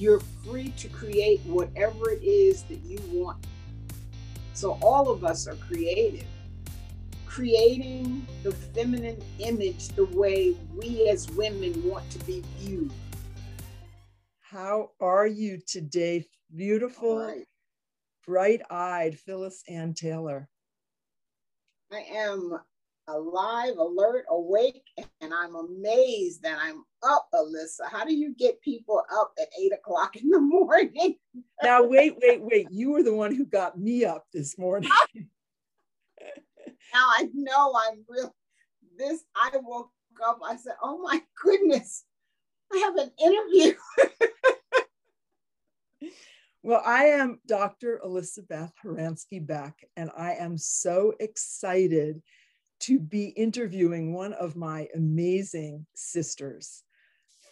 you're free to create whatever it is that you want. So all of us are creative. Creating the feminine image the way we as women want to be viewed. How are you today, beautiful, right. bright eyed Phyllis Ann Taylor? I am alive, alert, awake, and I'm amazed that I'm up, Alyssa. How do you get people up at eight o'clock in the morning? now, wait, wait, wait. You were the one who got me up this morning. now I know I'm real. This, I woke up, I said, oh my goodness, I have an interview. Well, I am Dr. Elizabeth Horansky Beck, and I am so excited to be interviewing one of my amazing sisters.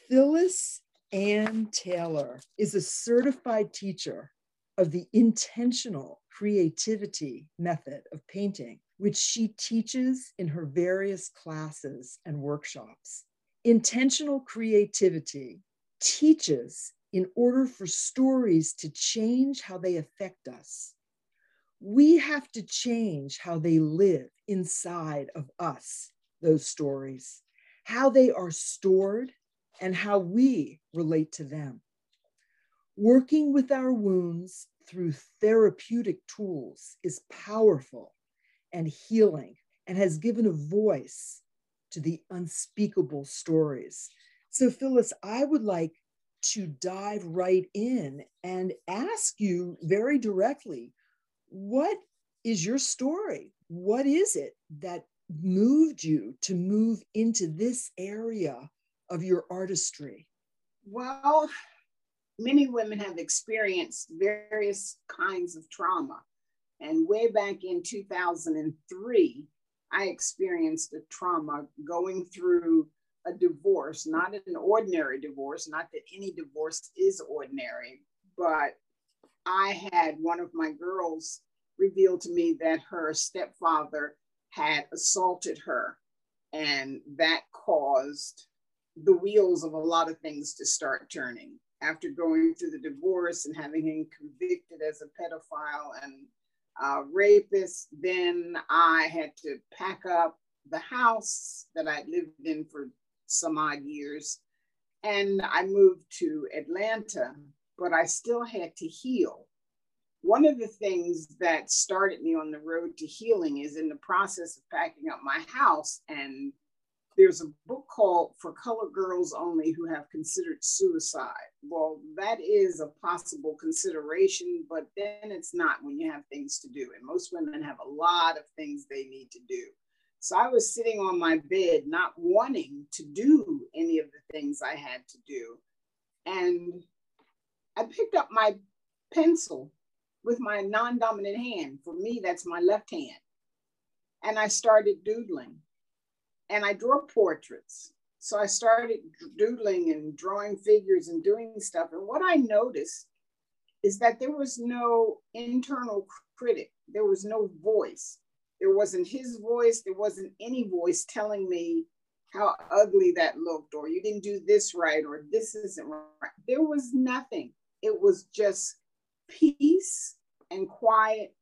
Phyllis Ann Taylor is a certified teacher of the intentional creativity method of painting, which she teaches in her various classes and workshops. Intentional creativity teaches in order for stories to change how they affect us. We have to change how they live inside of us, those stories, how they are stored, and how we relate to them. Working with our wounds through therapeutic tools is powerful and healing and has given a voice to the unspeakable stories. So, Phyllis, I would like to dive right in and ask you very directly what is your story? What is it that moved you to move into this area of your artistry? Well, many women have experienced various kinds of trauma. And way back in 2003, I experienced a trauma going through a divorce, not an ordinary divorce, not that any divorce is ordinary, but I had one of my girls reveal to me that her stepfather had assaulted her, and that caused the wheels of a lot of things to start turning. After going through the divorce and having him convicted as a pedophile and uh, rapist, then I had to pack up the house that I'd lived in for some odd years. And I moved to Atlanta, but I still had to heal. One of the things that started me on the road to healing is in the process of packing up my house. And there's a book called For Color Girls Only Who Have Considered Suicide. Well, that is a possible consideration, but then it's not when you have things to do. And most women have a lot of things they need to do. So I was sitting on my bed, not wanting to do any of the things I had to do. And I picked up my pencil with my non dominant hand. For me, that's my left hand. And I started doodling. And I draw portraits. So I started doodling and drawing figures and doing stuff. And what I noticed is that there was no internal critic, there was no voice. There wasn't his voice, there wasn't any voice telling me how ugly that looked, or you didn't do this right, or this isn't right. There was nothing. It was just peace and quiet.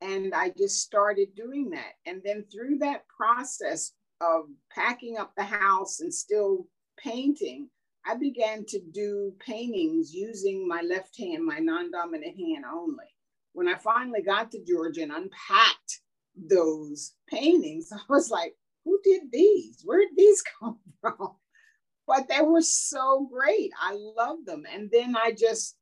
And I just started doing that. And then through that process of packing up the house and still painting, I began to do paintings using my left hand, my non dominant hand only. When I finally got to Georgia and unpacked those paintings, I was like, who did these? Where did these come from? But they were so great. I loved them. And then I just,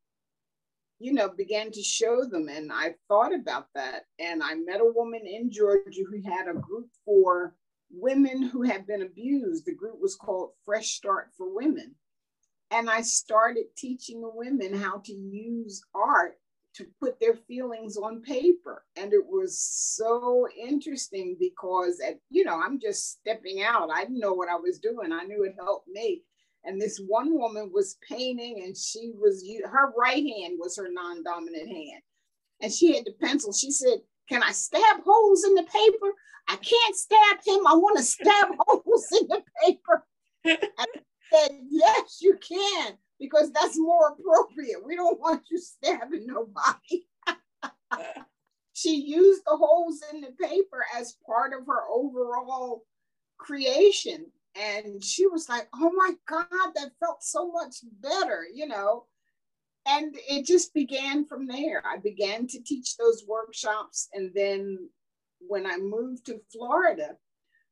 you know, began to show them. And I thought about that. And I met a woman in Georgia who had a group for women who had been abused. The group was called Fresh Start for Women. And I started teaching the women how to use art to put their feelings on paper. And it was so interesting because at, you know, I'm just stepping out. I didn't know what I was doing. I knew it helped me. And this one woman was painting and she was her right hand was her non-dominant hand. And she had the pencil. She said, Can I stab holes in the paper? I can't stab him. I want to stab holes in the paper. And I said, Yes, you can because that's more appropriate. We don't want you stabbing nobody. she used the holes in the paper as part of her overall creation. And she was like, oh my God, that felt so much better, you know. And it just began from there. I began to teach those workshops. And then when I moved to Florida,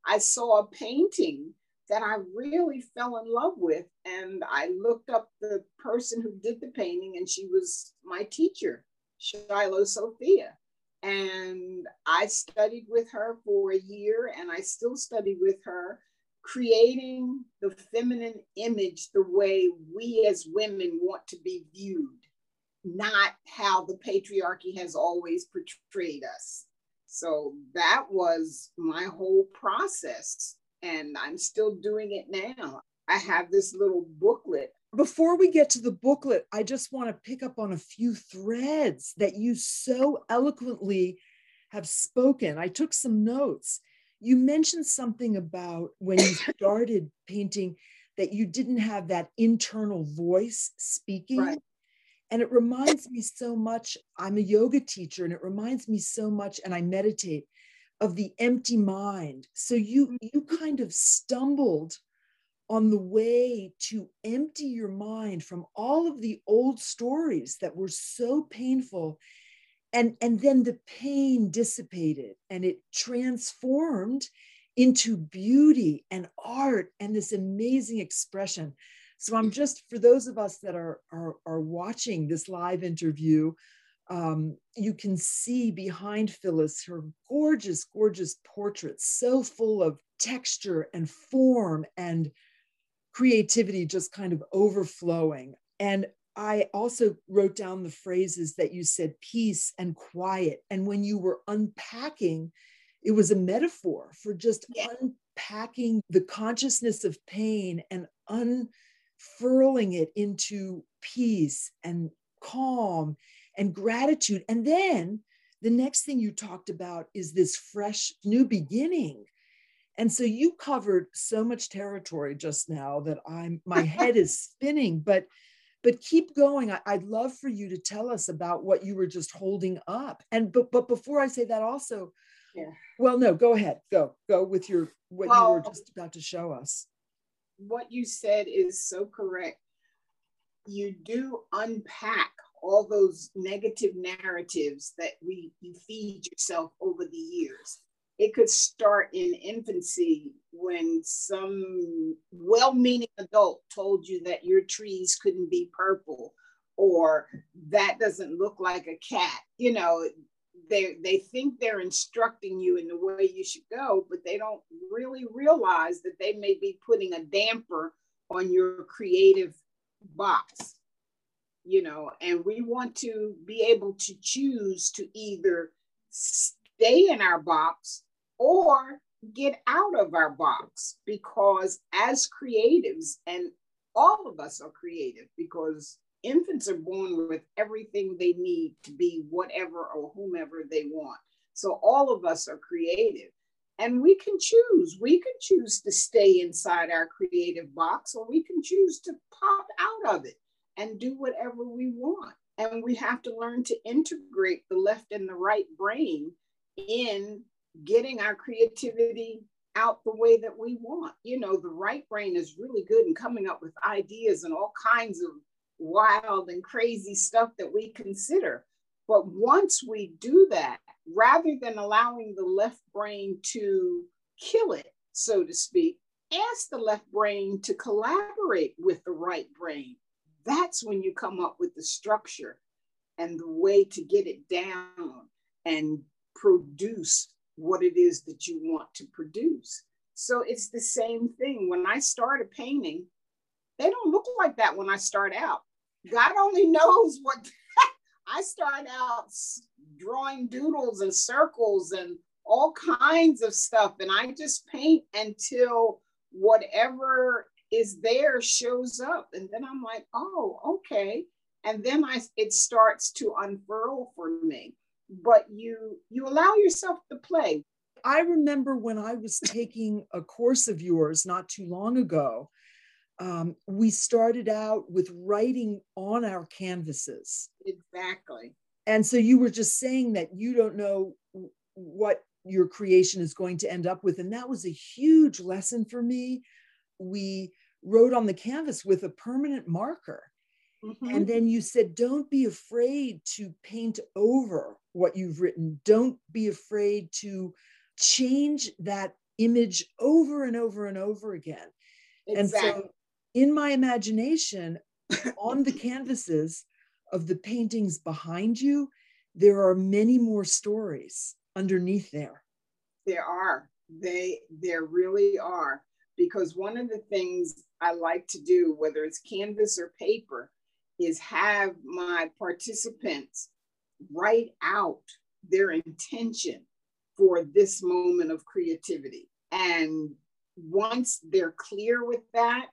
I saw a painting that I really fell in love with. And I looked up the person who did the painting, and she was my teacher, Shiloh Sophia. And I studied with her for a year, and I still study with her, creating the feminine image the way we as women want to be viewed, not how the patriarchy has always portrayed us. So that was my whole process and I'm still doing it now. I have this little booklet. Before we get to the booklet, I just want to pick up on a few threads that you so eloquently have spoken. I took some notes. You mentioned something about when you started painting that you didn't have that internal voice speaking. Right. And it reminds me so much. I'm a yoga teacher, and it reminds me so much, and I meditate of the empty mind. So you mm-hmm. you kind of stumbled on the way to empty your mind from all of the old stories that were so painful and and then the pain dissipated and it transformed into beauty and art and this amazing expression so i'm just for those of us that are are, are watching this live interview um, you can see behind Phyllis her gorgeous, gorgeous portrait, so full of texture and form and creativity just kind of overflowing. And I also wrote down the phrases that you said peace and quiet. And when you were unpacking, it was a metaphor for just yeah. unpacking the consciousness of pain and unfurling it into peace and calm and gratitude. And then the next thing you talked about is this fresh new beginning. And so you covered so much territory just now that I'm my head is spinning, but but keep going. I, would love for you to tell us about what you were just holding up. And but but before I say that also, yeah. Well, no, go ahead. Go. Go with your what well, you were just about to show us. What you said is so correct. You do unpack all those negative narratives that we you feed yourself over the years. It could start in infancy when some well-meaning adult told you that your trees couldn't be purple or that doesn't look like a cat. You know, they they think they're instructing you in the way you should go, but they don't really realize that they may be putting a damper on your creative box you know, and we want to be able to choose to either stay in our box or get out of our box because as creatives, and all of us are creative because infants are born with everything they need to be whatever or whomever they want. So all of us are creative. And we can choose. We can choose to stay inside our creative box or we can choose to pop out of it and do whatever we want. And we have to learn to integrate the left and the right brain in getting our creativity out the way that we want. You know, the right brain is really good in coming up with ideas and all kinds of wild and crazy stuff that we consider. But once we do that, rather than allowing the left brain to kill it, so to speak, ask the left brain to collaborate with the right brain that's when you come up with the structure and the way to get it down and produce what it is that you want to produce. So it's the same thing. When I start a painting, they don't look like that when I start out. God only knows what I start out drawing doodles and circles and all kinds of stuff. And I just paint until whatever is there shows up and then i'm like oh okay and then i it starts to unfurl for me but you you allow yourself to play i remember when i was taking a course of yours not too long ago um, we started out with writing on our canvases. Exactly. And so you were just saying that you don't know what your creation is going to end up with. And that was a huge lesson for me. We wrote on the canvas with a permanent marker. Mm-hmm. And then you said, don't be afraid to paint over what you've written. Don't be afraid to change that image over and over and over again. Exactly. And so, in my imagination, on the canvases of the paintings behind you, there are many more stories underneath there. There are. They there really are. Because one of the things I like to do, whether it's canvas or paper, is have my participants write out their intention for this moment of creativity. And once they're clear with that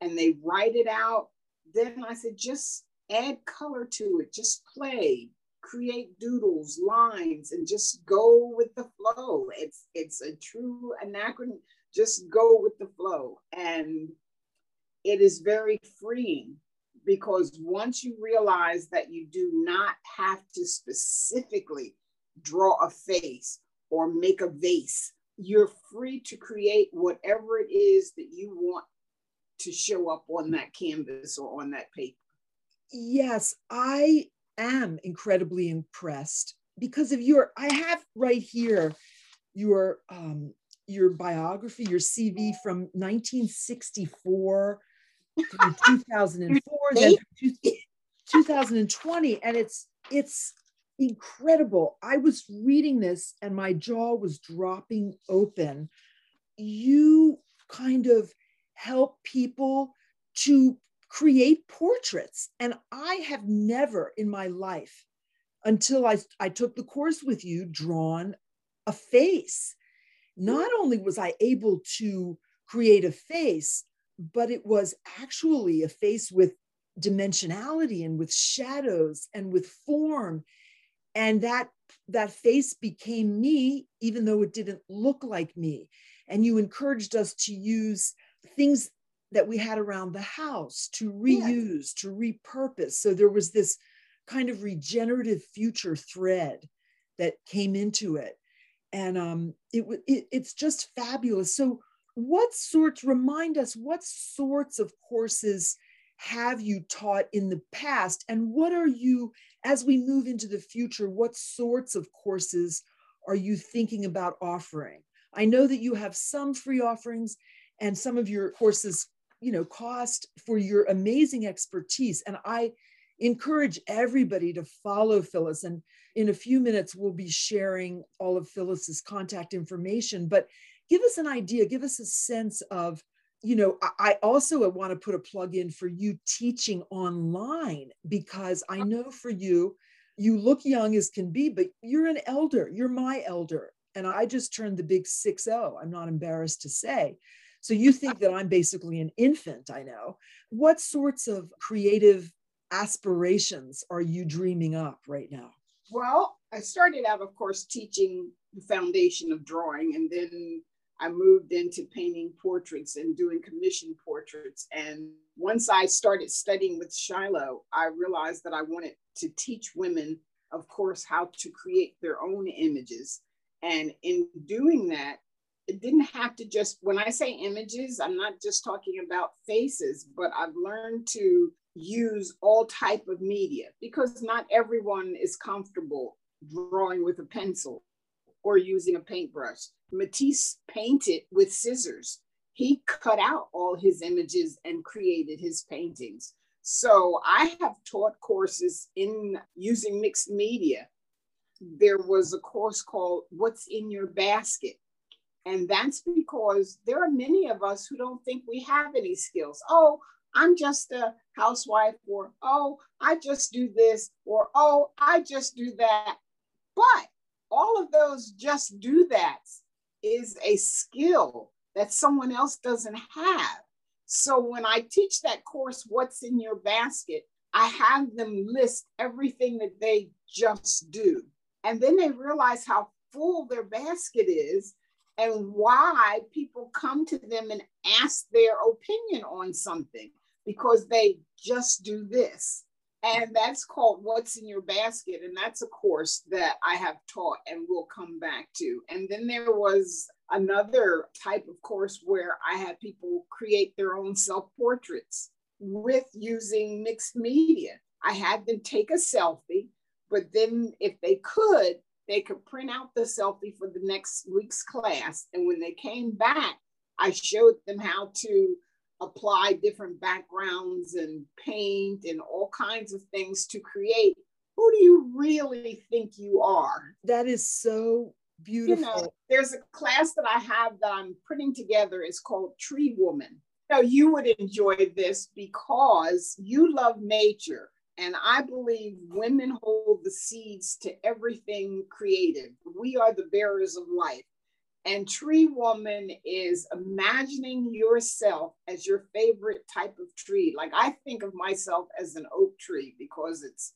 and they write it out, then I said, just add color to it, just play, create doodles, lines, and just go with the flow. It's it's a true anachronism. Just go with the flow. And it is very freeing because once you realize that you do not have to specifically draw a face or make a vase, you're free to create whatever it is that you want to show up on that canvas or on that paper. Yes, I am incredibly impressed because of your, I have right here your um, your biography, your CV from 1964 through 2004, then 2020, and it's it's incredible. I was reading this and my jaw was dropping open. You kind of help people to create portraits. And I have never in my life, until I, I took the course with you, drawn a face. Not only was I able to create a face, but it was actually a face with dimensionality and with shadows and with form and that that face became me even though it didn't look like me and you encouraged us to use things that we had around the house to reuse yes. to repurpose. So there was this kind of regenerative future thread that came into it. And um, it, it it's just fabulous. So what sorts remind us what sorts of courses have you taught in the past? And what are you as we move into the future what sorts of courses are you thinking about offering? I know that you have some free offerings and some of your courses you know cost for your amazing expertise. And i encourage everybody to follow phyllis and in a few minutes we'll be sharing all of phyllis's contact information. But give us an idea give us a sense of you know i also want to put a plug in for you teaching online because i know for you you look young as can be but you're an elder you're my elder and i just turned the big 60 i'm not embarrassed to say so you think that i'm basically an infant i know what sorts of creative aspirations are you dreaming up right now well i started out of course teaching the foundation of drawing and then I moved into painting portraits and doing commission portraits. And once I started studying with Shiloh, I realized that I wanted to teach women, of course, how to create their own images. And in doing that, it didn't have to just, when I say images, I'm not just talking about faces, but I've learned to use all type of media because not everyone is comfortable drawing with a pencil or using a paintbrush. Matisse painted with scissors. He cut out all his images and created his paintings. So I have taught courses in using mixed media. There was a course called What's in Your Basket. And that's because there are many of us who don't think we have any skills. Oh, I'm just a housewife, or oh, I just do this, or oh, I just do that. But all of those just do that is a skill that someone else doesn't have. So when I teach that course, What's in Your Basket, I have them list everything that they just do. And then they realize how full their basket is. And why people come to them and ask their opinion on something because they just do this. And that's called What's in Your Basket. And that's a course that I have taught and will come back to. And then there was another type of course where I had people create their own self portraits with using mixed media. I had them take a selfie, but then if they could, they could print out the selfie for the next week's class. And when they came back, I showed them how to apply different backgrounds and paint and all kinds of things to create who do you really think you are? That is so beautiful. You know, there's a class that I have that I'm putting together. It's called Tree Woman. Now, you would enjoy this because you love nature. And I believe women hold the seeds to everything creative. We are the bearers of life. And Tree Woman is imagining yourself as your favorite type of tree. Like I think of myself as an oak tree because it's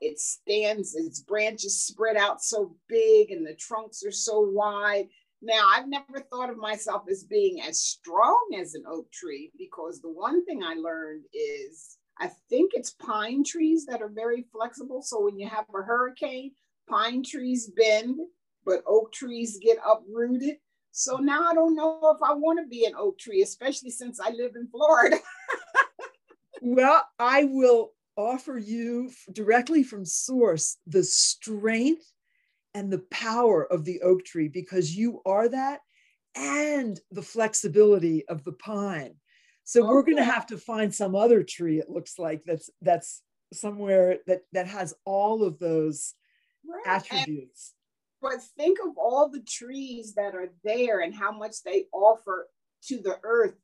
it stands, its branches spread out so big and the trunks are so wide. Now, I've never thought of myself as being as strong as an oak tree because the one thing I learned is I think it's pine trees that are very flexible. So when you have a hurricane, pine trees bend, but oak trees get uprooted. So now I don't know if I want to be an oak tree, especially since I live in Florida. well, I will offer you directly from source the strength and the power of the oak tree because you are that and the flexibility of the pine. So okay. we're going to have to find some other tree it looks like that's that's somewhere that that has all of those right. attributes. And, but think of all the trees that are there and how much they offer to the earth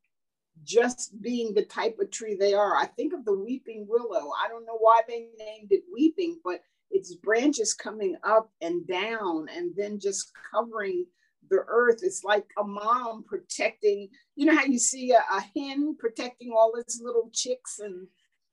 just being the type of tree they are. I think of the weeping willow. I don't know why they named it weeping, but its branches coming up and down and then just covering the earth. It's like a mom protecting, you know how you see a, a hen protecting all its little chicks and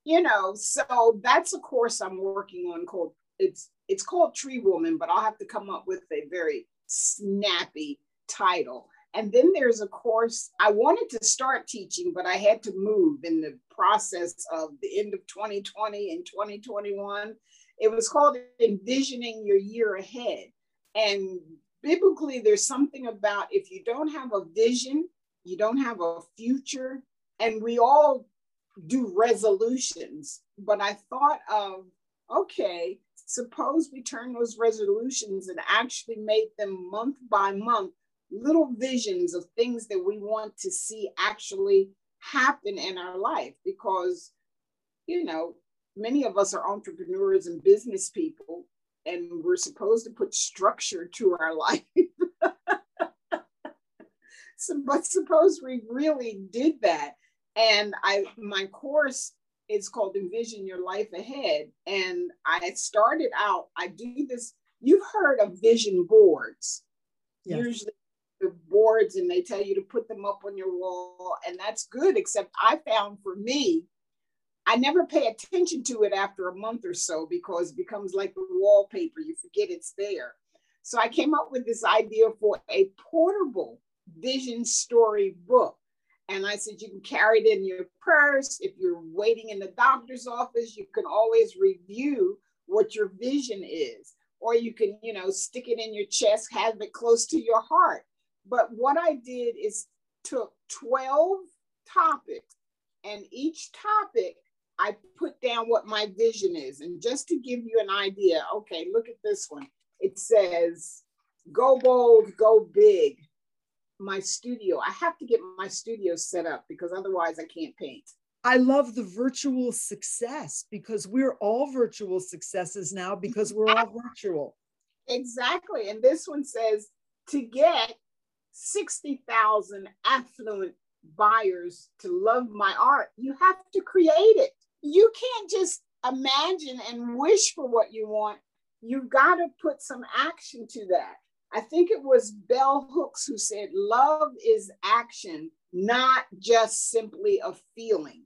you know, so that's a course I'm working on called it's it's called Tree Woman, but I'll have to come up with a very snappy title. And then there's a course I wanted to start teaching, but I had to move in the process of the end of 2020 and 2021. It was called Envisioning Your Year Ahead. And biblically, there's something about if you don't have a vision, you don't have a future, and we all do resolutions. But I thought of, okay, suppose we turn those resolutions and actually make them month by month little visions of things that we want to see actually happen in our life because you know many of us are entrepreneurs and business people, and we're supposed to put structure to our life. so, but suppose we really did that. And I my course is called Envision Your Life Ahead. And I started out, I do this, you've heard of vision boards. Yes. Usually the boards and they tell you to put them up on your wall. And that's good, except I found for me, I never pay attention to it after a month or so because it becomes like the wallpaper. You forget it's there. So I came up with this idea for a portable vision story book. And I said, you can carry it in your purse. If you're waiting in the doctor's office, you can always review what your vision is. Or you can, you know, stick it in your chest, have it close to your heart. But what I did is took 12 topics, and each topic I put down what my vision is. And just to give you an idea, okay, look at this one. It says, go bold, go big. My studio, I have to get my studio set up because otherwise I can't paint. I love the virtual success because we're all virtual successes now because we're all virtual. Exactly. And this one says to get 60,000 affluent buyers to love my art, you have to create it you can't just imagine and wish for what you want. You've got to put some action to that. I think it was Bell Hooks who said, Love is action, not just simply a feeling.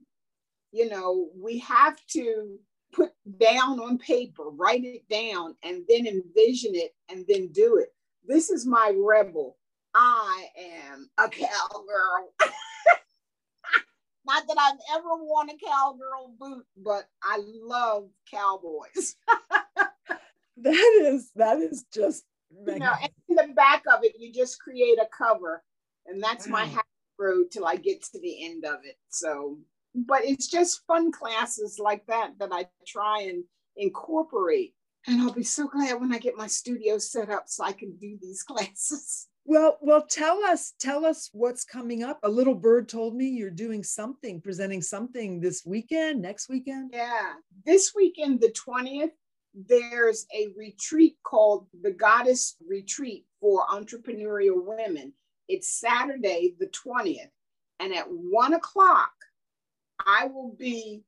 You know, we have to put down on paper, write it down, and then envision it and then do it. This is my rebel. I am a cowgirl. Not that I've ever worn a cowgirl boot, but I love cowboys. that is that is just you know, in the back of it, you just create a cover, and that's wow. my mm. road till I get to the end of it. So, but it's just fun classes like that that I try and incorporate. And I'll be so glad when I get my studio set up so I can do these classes. Well, well, tell us, tell us what's coming up. A little bird told me you're doing something, presenting something this weekend, next weekend. Yeah, this weekend, the 20th, there's a retreat called the Goddess Retreat for Entrepreneurial Women. It's Saturday, the 20th. And at one o'clock, I will be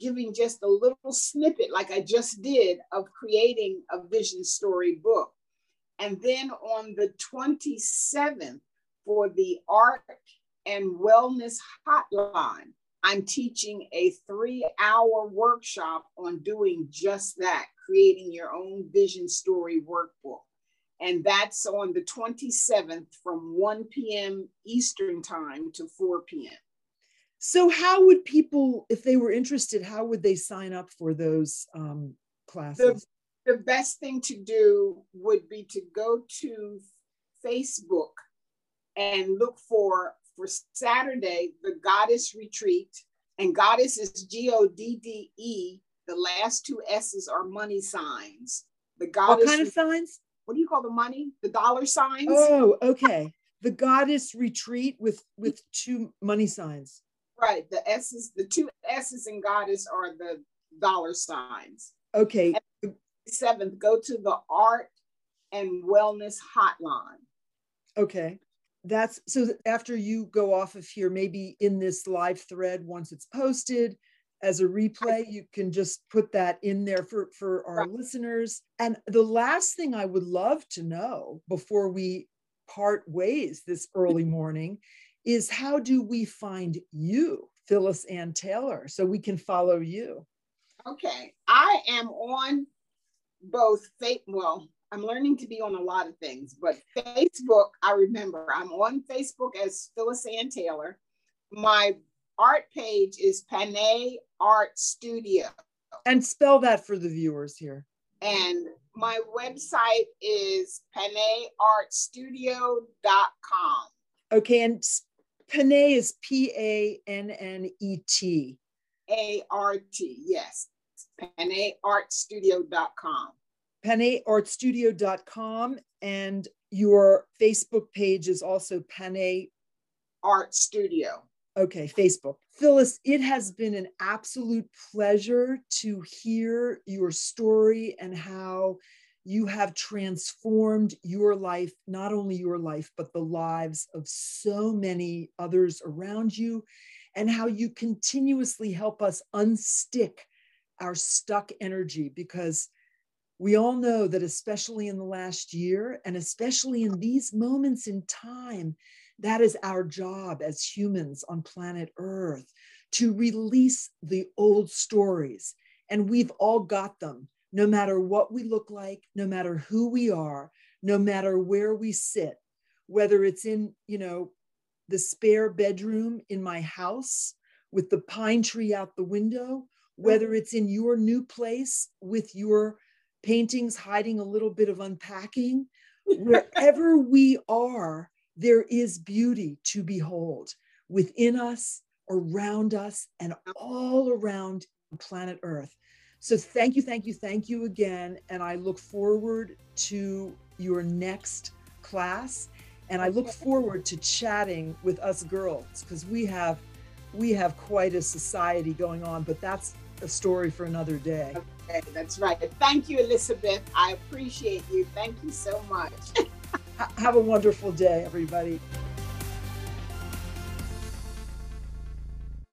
giving just a little snippet, like I just did, of creating a vision story book. And then on the 27th, for the Art and Wellness Hotline, I'm teaching a three hour workshop on doing just that, creating your own vision story workbook. And that's on the 27th from 1 p.m. Eastern Time to 4 p.m. So, how would people, if they were interested, how would they sign up for those um, classes? The, best thing to do would be to go to Facebook and look for for Saturday the Goddess Retreat, and Goddess is G O D D E. The last two S's are money signs. The Goddess. What kind of signs? what do you call the money? The dollar signs? Oh, okay. The goddess retreat with with two money signs. Right. The S's, the two S's in goddess are the dollar signs. Okay. Seventh, go to the art and wellness hotline. Okay. That's so after you go off of here, maybe in this live thread, once it's posted, as a replay you can just put that in there for for our right. listeners and the last thing i would love to know before we part ways this early morning is how do we find you phyllis ann taylor so we can follow you okay i am on both fate well i'm learning to be on a lot of things but facebook i remember i'm on facebook as phyllis ann taylor my art page is Panay Art Studio. And spell that for the viewers here. And my website is panayartstudio.com. Okay, and Panay is P A N N E T. A R T, yes. Panayartstudio.com. Panayartstudio.com. And your Facebook page is also Panay Art Studio. Okay, Facebook. Phyllis, it has been an absolute pleasure to hear your story and how you have transformed your life, not only your life, but the lives of so many others around you, and how you continuously help us unstick our stuck energy because we all know that, especially in the last year, and especially in these moments in time, that is our job as humans on planet Earth to release the old stories. And we've all got them, no matter what we look like, no matter who we are, no matter where we sit, whether it's in, you know, the spare bedroom in my house with the pine tree out the window, Mm-hmm. whether it's in your new place with your paintings hiding a little bit of unpacking, wherever we are, there is beauty to behold within us, around us, and all around planet Earth. So thank you, thank you, thank you again. And I look forward to your next class. And I look forward to chatting with us girls because we have we have quite a society going on, but that's a story for another day. Okay, that's right. Thank you, Elizabeth. I appreciate you. Thank you so much. Have a wonderful day, everybody.